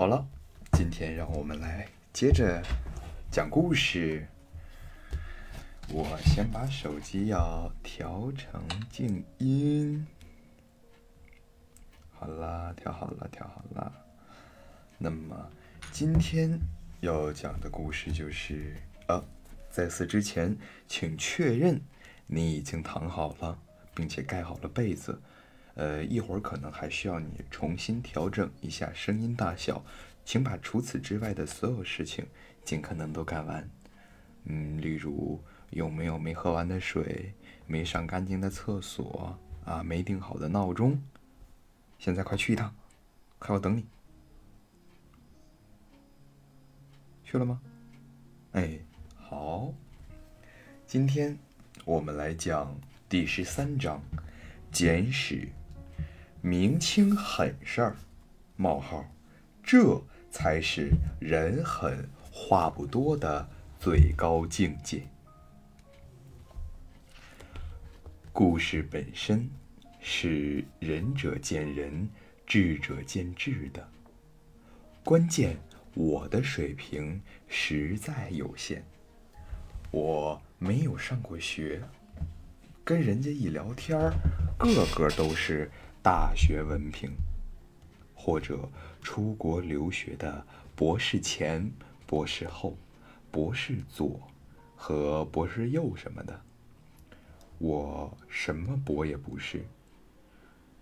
好了，今天让我们来接着讲故事。我先把手机要调成静音。好了，调好了，调好了。那么今天要讲的故事就是呃，在此之前，请确认你已经躺好了，并且盖好了被子。呃，一会儿可能还需要你重新调整一下声音大小，请把除此之外的所有事情尽可能都干完。嗯，例如有没有没喝完的水，没上干净的厕所啊，没定好的闹钟。现在快去一趟，还要等你。去了吗？哎，好。今天我们来讲第十三章《简史》，明清狠事儿。冒号，这才是人狠话不多的最高境界。故事本身。是仁者见仁，智者见智的。关键，我的水平实在有限，我没有上过学，跟人家一聊天，个个都是大学文凭，或者出国留学的博士前、博士后、博士左和博士右什么的。我什么博也不是。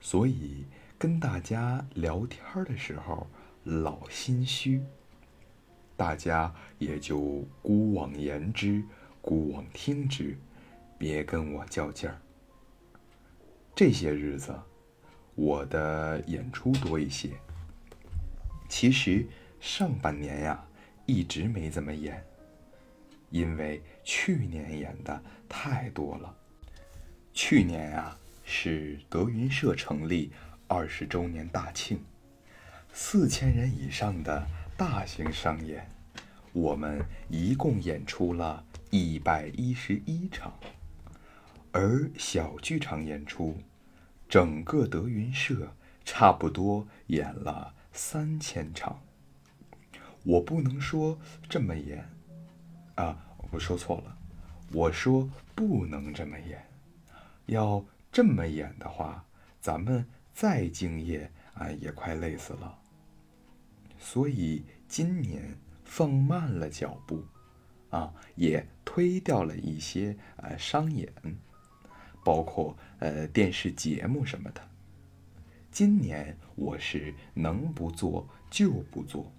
所以跟大家聊天的时候老心虚，大家也就姑妄言之，姑妄听之，别跟我较劲儿。这些日子，我的演出多一些。其实上半年呀，一直没怎么演，因为去年演的太多了。去年呀。是德云社成立二十周年大庆，四千人以上的大型商演，我们一共演出了一百一十一场，而小剧场演出，整个德云社差不多演了三千场。我不能说这么演，啊，我说错了，我说不能这么演，要。这么演的话，咱们再敬业啊，也快累死了。所以今年放慢了脚步，啊，也推掉了一些呃商演，包括呃电视节目什么的。今年我是能不做就不做。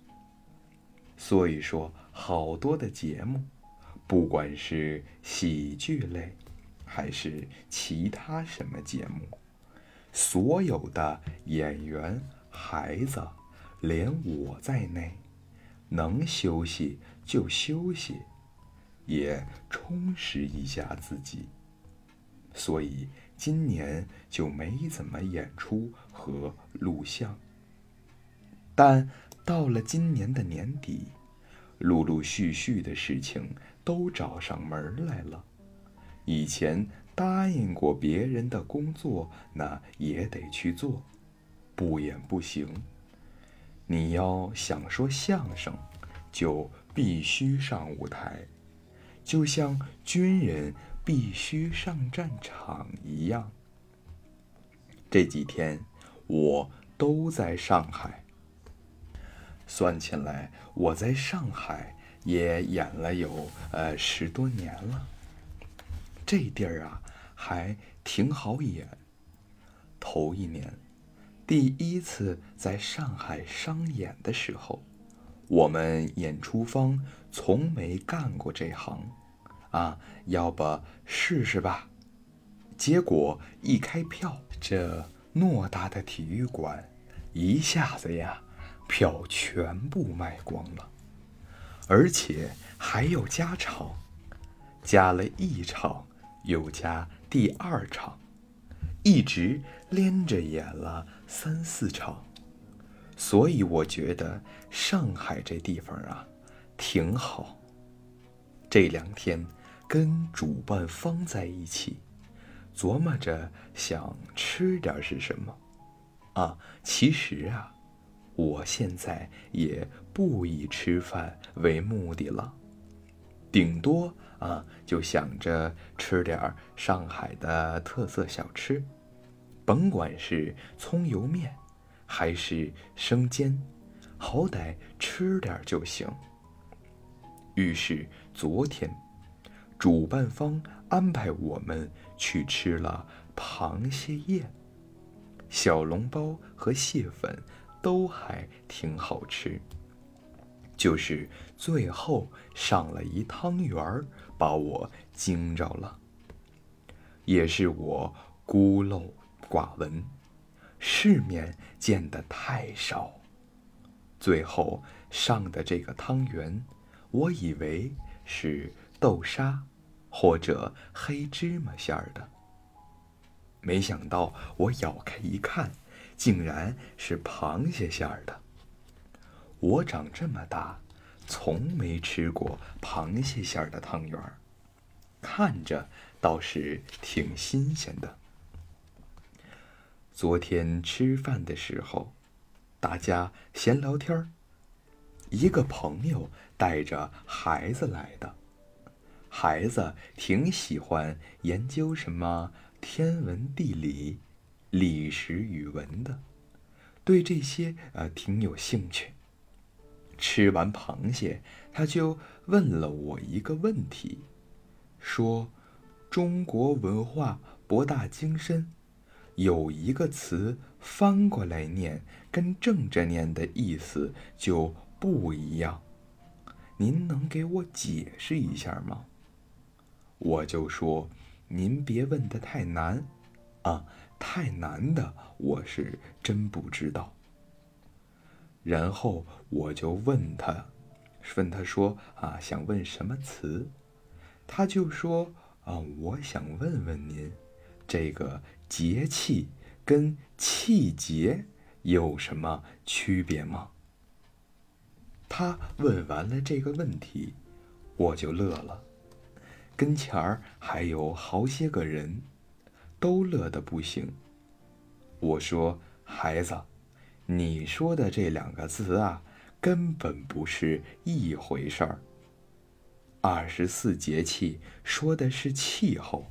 所以说，好多的节目，不管是喜剧类。还是其他什么节目？所有的演员、孩子，连我在内，能休息就休息，也充实一下自己。所以今年就没怎么演出和录像。但到了今年的年底，陆陆续续的事情都找上门来了。以前答应过别人的工作，那也得去做，不演不行。你要想说相声，就必须上舞台，就像军人必须上战场一样。这几天我都在上海，算起来我在上海也演了有呃十多年了。这地儿啊，还挺好演。头一年，第一次在上海商演的时候，我们演出方从没干过这行，啊，要不试试吧？结果一开票，这偌大的体育馆，一下子呀，票全部卖光了，而且还要加场，加了一场。又加第二场，一直连着演了三四场，所以我觉得上海这地方啊挺好。这两天跟主办方在一起，琢磨着想吃点是什么。啊，其实啊，我现在也不以吃饭为目的了，顶多啊就想着吃点上海的特色小吃，甭管是葱油面，还是生煎，好歹吃点就行。于是昨天，主办方安排我们去吃了螃蟹宴，小笼包和蟹粉。都还挺好吃，就是最后上了一汤圆儿，把我惊着了。也是我孤陋寡闻，世面见得太少。最后上的这个汤圆，我以为是豆沙或者黑芝麻馅儿的，没想到我咬开一看。竟然是螃蟹馅儿的。我长这么大，从没吃过螃蟹馅儿的汤圆儿，看着倒是挺新鲜的。昨天吃饭的时候，大家闲聊天儿，一个朋友带着孩子来的，孩子挺喜欢研究什么天文地理。历史语文的，对这些呃挺有兴趣。吃完螃蟹，他就问了我一个问题，说：“中国文化博大精深，有一个词翻过来念跟正着念的意思就不一样，您能给我解释一下吗？”我就说：“您别问的太难，啊。”太难的，我是真不知道。然后我就问他，问他说啊，想问什么词？他就说啊，我想问问您，这个节气跟气节有什么区别吗？他问完了这个问题，我就乐了，跟前儿还有好些个人。都乐得不行。我说：“孩子，你说的这两个字啊，根本不是一回事儿。二十四节气说的是气候，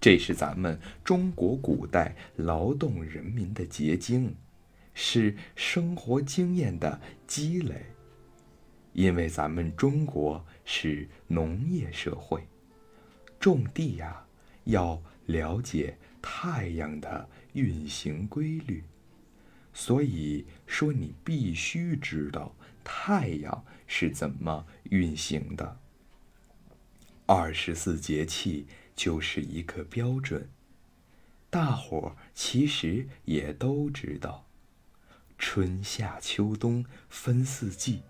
这是咱们中国古代劳动人民的结晶，是生活经验的积累。因为咱们中国是农业社会，种地呀，要。”了解太阳的运行规律，所以说你必须知道太阳是怎么运行的。二十四节气就是一个标准，大伙儿其实也都知道，春夏秋冬分四季，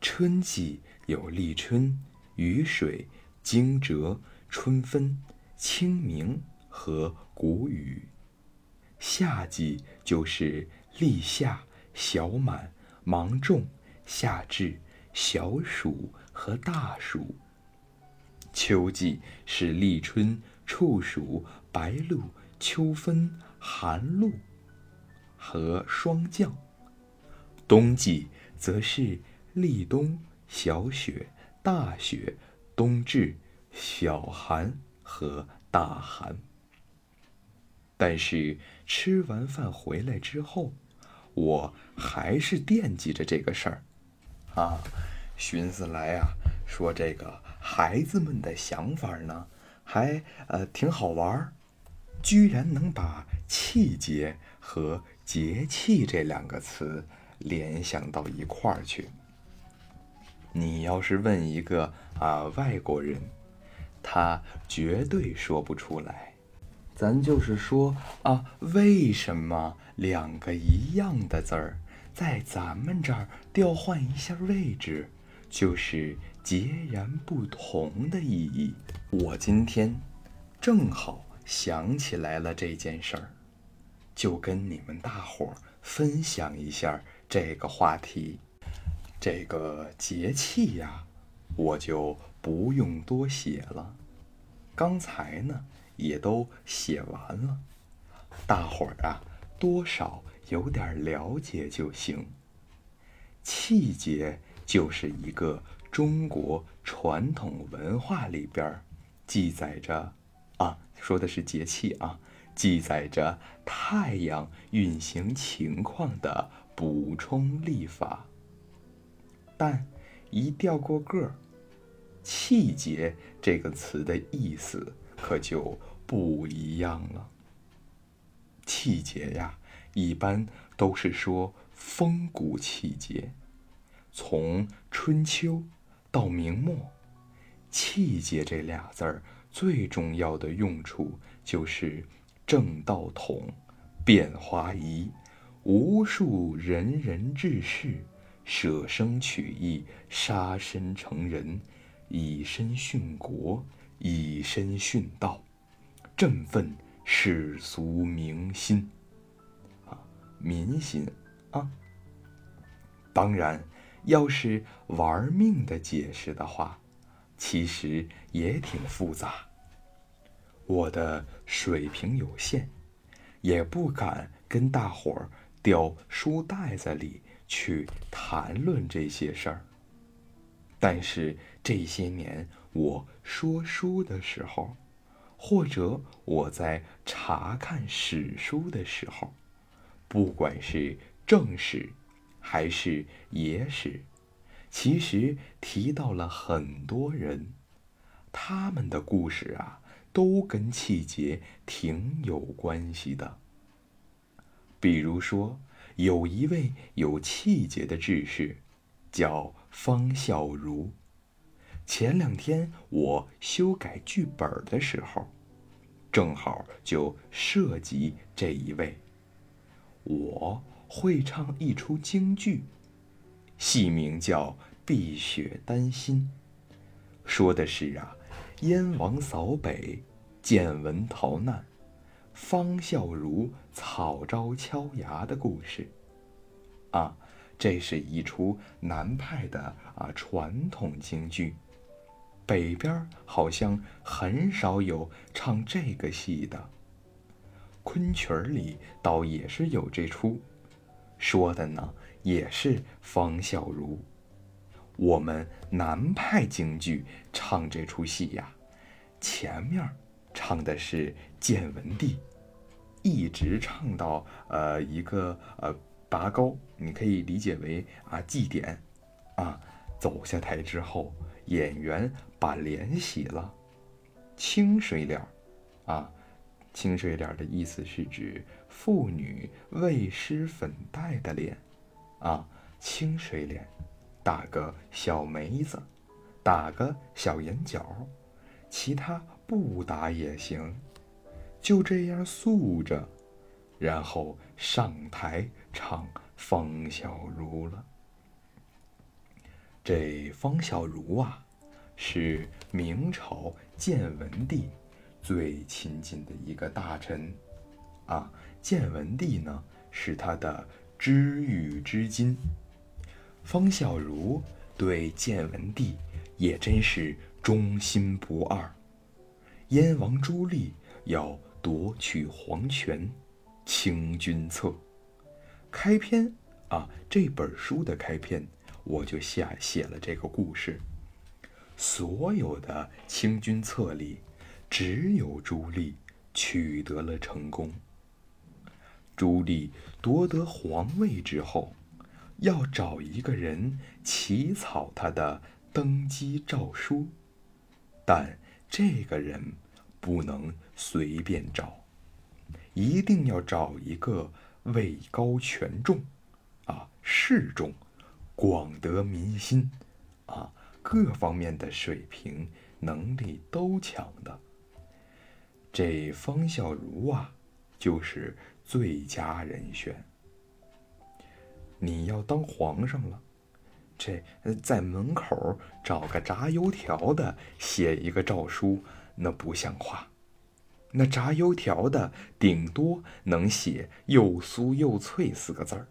春季有立春、雨水、惊蛰、春分。清明和谷雨，夏季就是立夏、小满、芒种、夏至、小暑和大暑。秋季是立春、处暑、白露、秋分、寒露和霜降。冬季则是立冬、小雪、大雪、冬至、小寒。和大寒，但是吃完饭回来之后，我还是惦记着这个事儿，啊，寻思来啊，说这个孩子们的想法呢，还呃挺好玩儿，居然能把气节和节气这两个词联想到一块儿去。你要是问一个啊外国人。他绝对说不出来，咱就是说啊，为什么两个一样的字儿，在咱们这儿调换一下位置，就是截然不同的意义？我今天正好想起来了这件事儿，就跟你们大伙儿分享一下这个话题。这个节气呀，我就。不用多写了，刚才呢也都写完了，大伙儿啊多少有点了解就行。气节就是一个中国传统文化里边记载着，啊，说的是节气啊，记载着太阳运行情况的补充历法。但一掉过个儿，“气节”这个词的意思可就不一样了。气节呀，一般都是说风骨气节。从春秋到明末，“气节”这俩字儿最重要的用处就是正道统，变化仪，无数仁人志士舍生取义，杀身成仁，以身殉国，以身殉道，振奋。世俗民心，啊，民心啊。当然，要是玩命的解释的话，其实也挺复杂。我的水平有限，也不敢跟大伙儿掉书袋子里去谈论这些事儿。但是这些年我说书的时候。或者我在查看史书的时候，不管是正史还是野史，其实提到了很多人，他们的故事啊，都跟气节挺有关系的。比如说，有一位有气节的志士，叫方孝孺。前两天我修改剧本的时候，正好就涉及这一位。我会唱一出京剧，戏名叫《碧血丹心》，说的是啊，燕王扫北，建文逃难，方孝孺草招敲牙的故事。啊，这是一出南派的啊传统京剧。北边好像很少有唱这个戏的。昆曲儿里倒也是有这出，说的呢也是方孝孺。我们南派京剧唱这出戏呀，前面唱的是建文帝，一直唱到呃一个呃拔高，你可以理解为啊祭典，啊走下台之后。演员把脸洗了，清水脸儿，啊，清水脸的意思是指妇女未施粉黛的脸，啊，清水脸，打个小眉子，打个小眼角，其他不打也行，就这样素着，然后上台唱方小如了。这方孝孺啊，是明朝建文帝最亲近的一个大臣，啊，建文帝呢是他的知遇之金。方孝孺对建文帝也真是忠心不二。燕王朱棣要夺取皇权，清君侧。开篇啊，这本书的开篇。我就下写了这个故事。所有的清君侧里，只有朱棣取得了成功。朱棣夺得皇位之后，要找一个人起草他的登基诏书，但这个人不能随便找，一定要找一个位高权重，啊，势重。广得民心，啊，各方面的水平能力都强的。这方孝孺啊，就是最佳人选。你要当皇上了，这在门口找个炸油条的写一个诏书，那不像话。那炸油条的顶多能写“又酥又脆”四个字儿，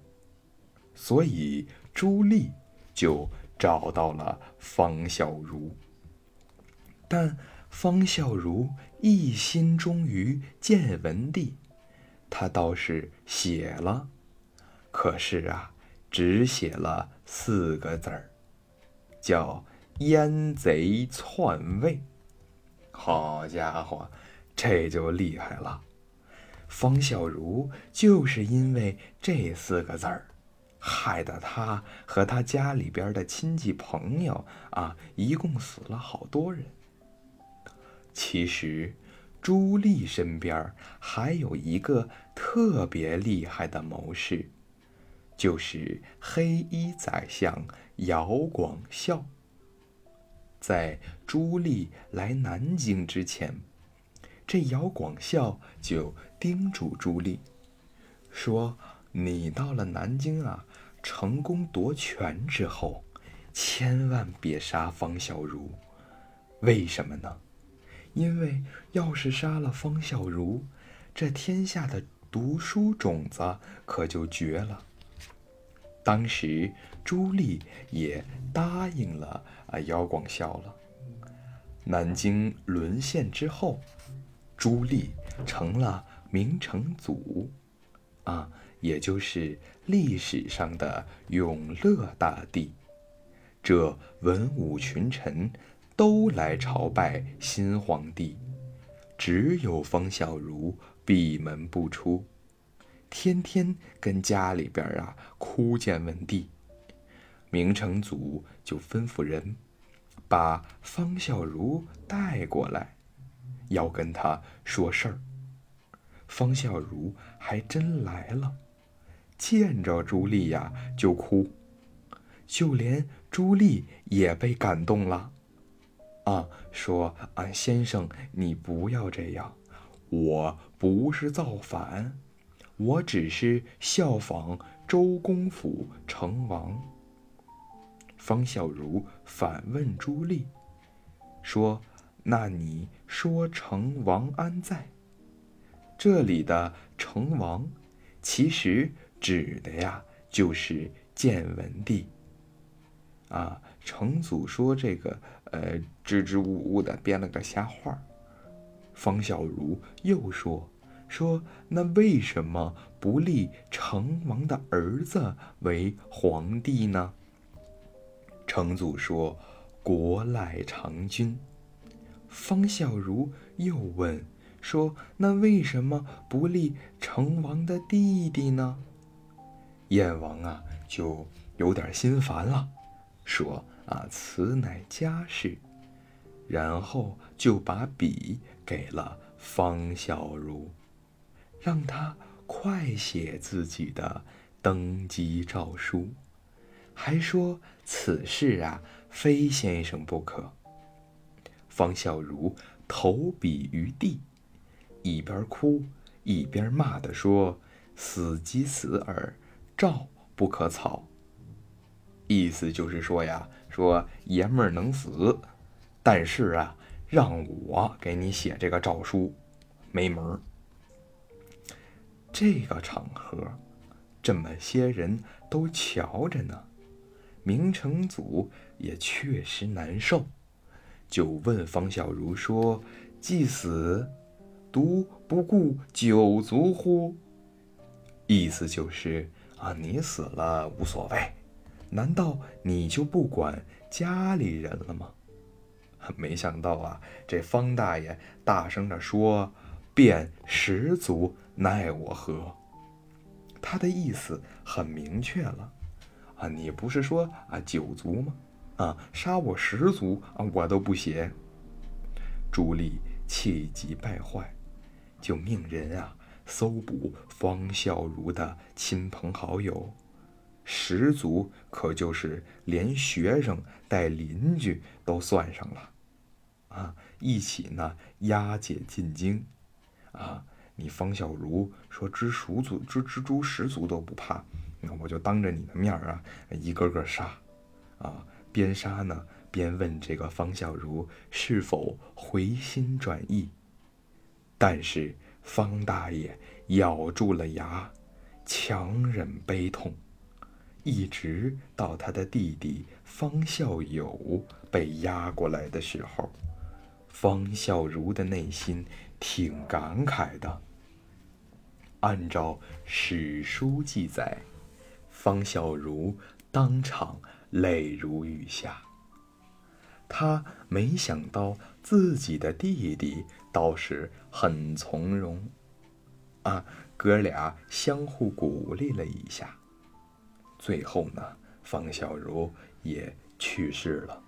所以。朱棣就找到了方孝孺，但方孝孺一心忠于建文帝，他倒是写了，可是啊，只写了四个字儿，叫“阉贼篡位”。好家伙，这就厉害了！方孝孺就是因为这四个字儿，害得他和他家里边的亲戚朋友啊，一共死了好多人。其实，朱棣身边还有一个特别厉害的谋士，就是黑衣宰相姚广孝。在朱棣来南京之前，这姚广孝就叮嘱朱棣说：“你到了南京啊，成功夺权之后，千万别杀方孝孺。为什么呢？”因为要是杀了方孝孺，这天下的读书种子可就绝了。当时朱棣也答应了啊姚广孝了。南京沦陷之后，朱棣成了明成祖，啊，也就是历史上的永乐大帝。这文武群臣。都来朝拜新皇帝，只有方孝孺闭门不出，天天跟家里边啊哭见问地。明成祖就吩咐人把方孝孺带过来，要跟他说事儿。方孝孺还真来了，见着朱棣呀就哭，就连朱棣也被感动了。啊，说啊，先生，你不要这样，我不是造反，我只是效仿周公辅成王。方孝孺反问朱棣，说：“那你说成王安在？”这里的成王，其实指的呀就是建文帝。啊，成祖说这个。呃，支支吾吾的编了个瞎话。方孝孺又说：“说那为什么不立成王的儿子为皇帝呢？”成祖说：“国赖长君。”方孝孺又问：“说那为什么不立成王的弟弟呢？”燕王啊，就有点心烦了，说。啊，此乃家事，然后就把笔给了方孝孺，让他快写自己的登基诏书，还说此事啊，非先生不可。方孝孺投笔于地，一边哭一边骂的说：“死即死耳，诏不可草。”意思就是说呀。说爷们儿能死，但是啊，让我给你写这个诏书，没门儿。这个场合，这么些人都瞧着呢，明成祖也确实难受，就问方孝孺说：“既死，独不顾九族乎？”意思就是啊，你死了无所谓。难道你就不管家里人了吗？没想到啊，这方大爷大声地说：“便十族奈我何？”他的意思很明确了，啊，你不是说啊九族吗？啊，杀我十族啊，我都不写。朱棣气急败坏，就命人啊搜捕方孝孺的亲朋好友。十族可就是连学生带邻居都算上了，啊，一起呢押解进京，啊，你方孝孺说知蜀族知蜘蛛十族都不怕，那我就当着你的面啊一个个杀，啊，边杀呢边问这个方孝孺是否回心转意，但是方大爷咬住了牙，强忍悲痛。一直到他的弟弟方孝友被押过来的时候，方孝孺的内心挺感慨的。按照史书记载，方孝孺当场泪如雨下。他没想到自己的弟弟倒是很从容，啊，哥俩相互鼓励了一下。最后呢，方小茹也去世了。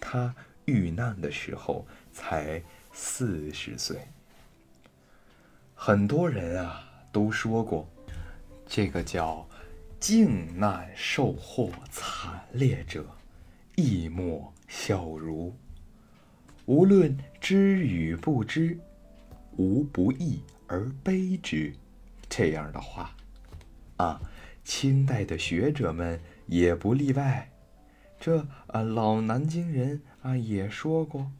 他遇难的时候才四十岁。很多人啊都说过，这个叫“靖难受祸惨烈者”。亦莫笑如。无论知与不知，无不义而悲之。这样的话，啊，清代的学者们也不例外。这啊，老南京人啊也说过，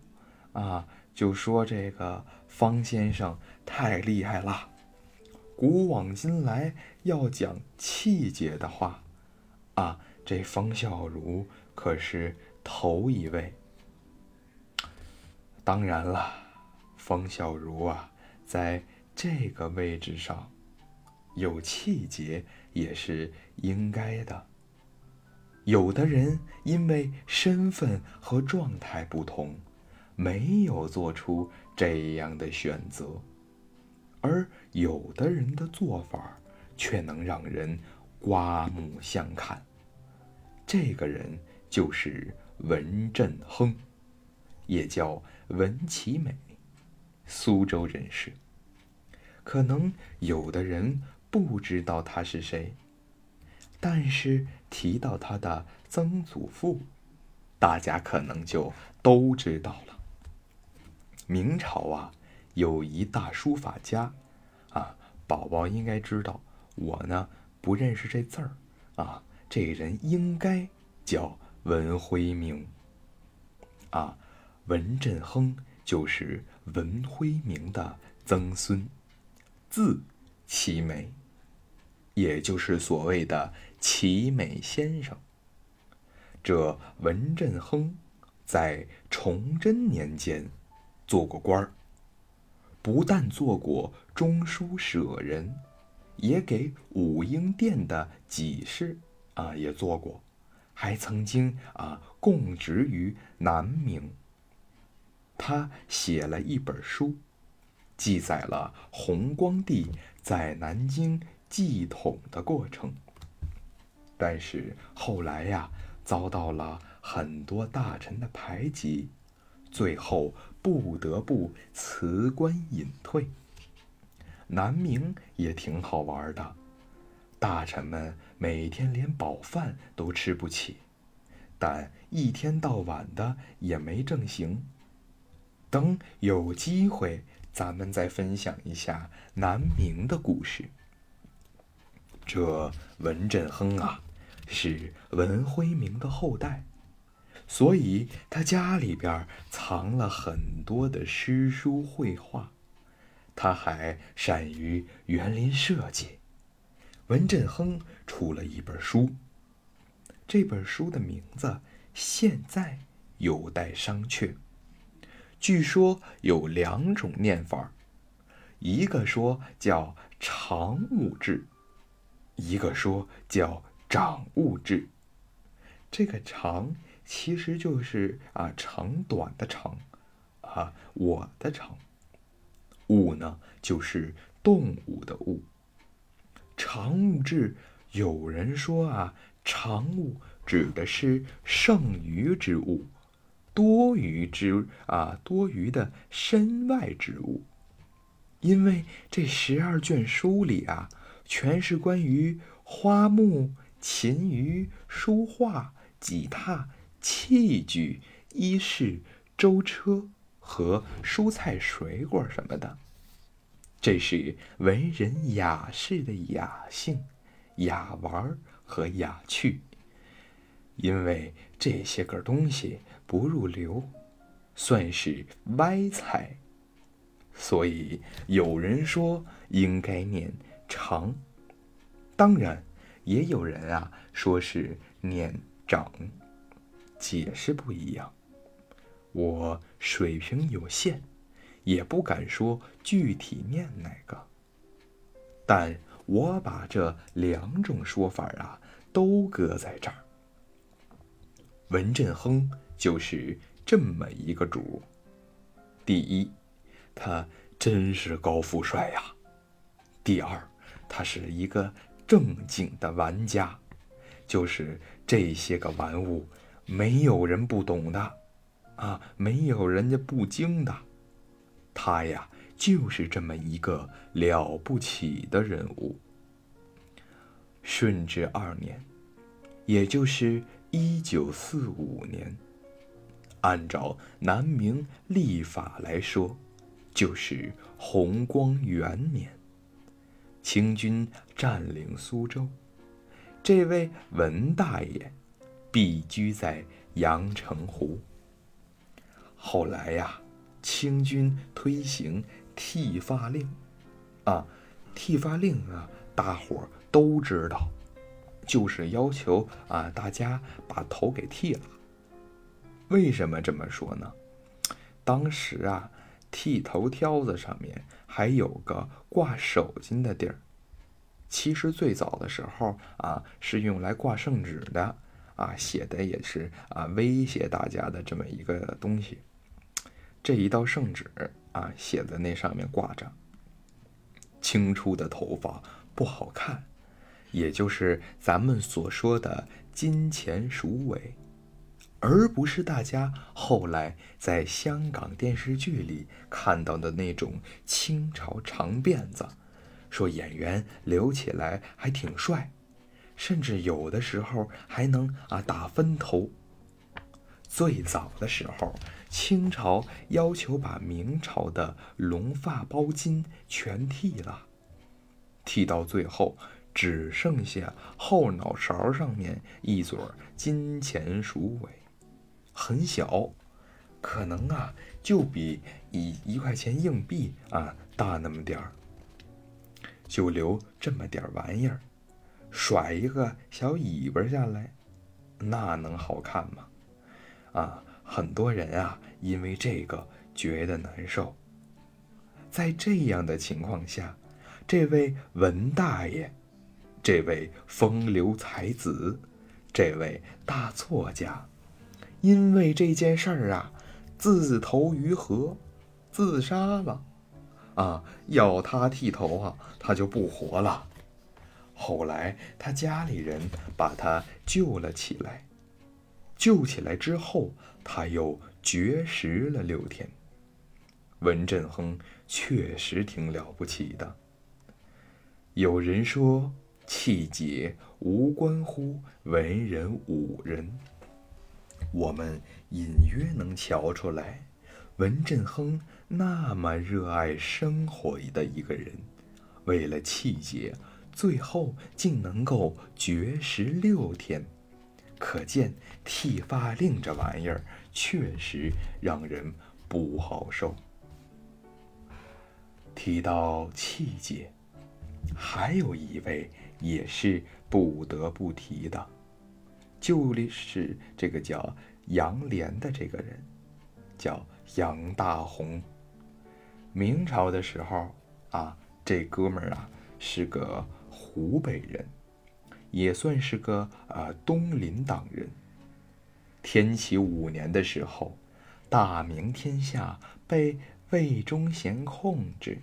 啊，就说这个方先生太厉害了。古往今来要讲气节的话，啊，这方孝孺。可是头一位，当然了，方孝孺啊，在这个位置上有气节也是应该的。有的人因为身份和状态不同，没有做出这样的选择，而有的人的做法却能让人刮目相看。这个人。就是文振亨，也叫文其美，苏州人士。可能有的人不知道他是谁，但是提到他的曾祖父，大家可能就都知道了。明朝啊，有一大书法家，啊，宝宝应该知道，我呢不认识这字儿，啊，这人应该叫。文辉明，啊，文振亨就是文辉明的曾孙，字齐美，也就是所谓的齐美先生。这文振亨在崇祯年间做过官儿，不但做过中书舍人，也给武英殿的给事啊也做过。还曾经啊供职于南明。他写了一本书，记载了弘光帝在南京祭统的过程。但是后来呀，遭到了很多大臣的排挤，最后不得不辞官隐退。南明也挺好玩的。大臣们每天连饱饭都吃不起，但一天到晚的也没正形。等有机会，咱们再分享一下南明的故事。这文振亨啊，是文辉明的后代，所以他家里边藏了很多的诗书绘画，他还善于园林设计。文振亨出了一本书，这本书的名字现在有待商榷。据说有两种念法，一个说叫“长物志”，一个说叫“长物志”。这个“长”其实就是啊长短的“长”，啊我的“长”；“物”呢就是动物的“物”。常物志，有人说啊，常物指的是剩余之物，多余之啊，多余的身外之物。因为这十二卷书里啊，全是关于花木、琴鱼、书画、吉他、器具、衣饰、舟车和蔬菜水果什么的。这是文人雅士的雅兴、雅玩和雅趣。因为这些个东西不入流，算是歪菜，所以有人说应该念长，当然也有人啊说是念长，解释不一样。我水平有限。也不敢说具体念哪个，但我把这两种说法啊都搁在这儿。文振亨就是这么一个主。第一，他真是高富帅呀；第二，他是一个正经的玩家，就是这些个玩物，没有人不懂的，啊，没有人家不精的。他呀，就是这么一个了不起的人物。顺治二年，也就是一九四五年，按照南明历法来说，就是弘光元年。清军占领苏州，这位文大爷避居在阳澄湖。后来呀，清军推行剃发令，啊，剃发令啊，大伙儿都知道，就是要求啊大家把头给剃了。为什么这么说呢？当时啊，剃头挑子上面。还有个挂手巾的地儿，其实最早的时候啊，是用来挂圣旨的，啊，写的也是啊威胁大家的这么一个东西。这一道圣旨啊，写在那上面挂着，清初的头发不好看，也就是咱们所说的金钱鼠尾。而不是大家后来在香港电视剧里看到的那种清朝长辫子，说演员留起来还挺帅，甚至有的时候还能啊打分头。最早的时候，清朝要求把明朝的龙发包金全剃了，剃到最后只剩下后脑勺上面一撮金钱鼠尾。很小，可能啊，就比一一块钱硬币啊大那么点儿，就留这么点玩意儿，甩一个小尾巴下来，那能好看吗？啊，很多人啊，因为这个觉得难受。在这样的情况下，这位文大爷，这位风流才子，这位大作家。因为这件事儿啊，自投于河，自杀了，啊，要他剃头啊，他就不活了。后来他家里人把他救了起来，救起来之后，他又绝食了六天。文振亨确实挺了不起的。有人说，气节无关乎文人武人。我们隐约能瞧出来，文振亨那么热爱生活的一个人，为了气节，最后竟能够绝食六天，可见剃发令这玩意儿确实让人不好受。提到气节，还有一位也是不得不提的。就是这个叫杨涟的这个人，叫杨大红。明朝的时候啊，这哥们儿啊是个湖北人，也算是个啊东林党人。天启五年的时候，大明天下被魏忠贤控制，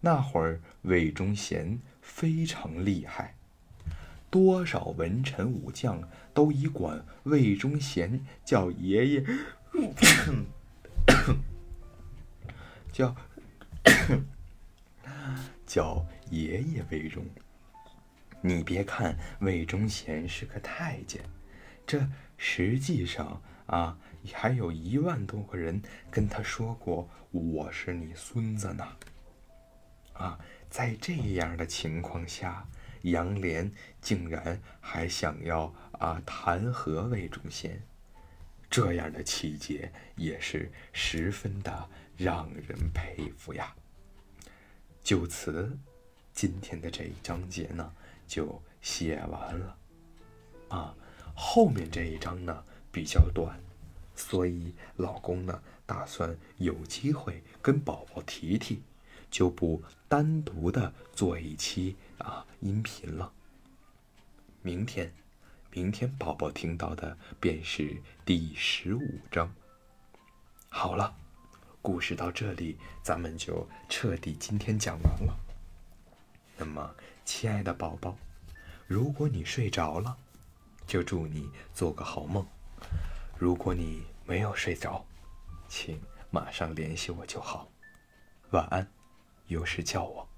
那会儿魏忠贤非常厉害。多少文臣武将都以管魏忠贤叫爷爷，叫 叫爷爷为荣。你别看魏忠贤是个太监，这实际上啊，还有一万多个人跟他说过我是你孙子呢。啊，在这样的情况下。杨涟竟然还想要啊弹劾魏忠贤，这样的气节也是十分的让人佩服呀。就此，今天的这一章节呢就写完了。啊，后面这一章呢比较短，所以老公呢打算有机会跟宝宝提提。就不单独的做一期啊音频了。明天，明天宝宝听到的便是第十五章。好了，故事到这里，咱们就彻底今天讲完了。那么，亲爱的宝宝，如果你睡着了，就祝你做个好梦；如果你没有睡着，请马上联系我就好。晚安，有事叫我。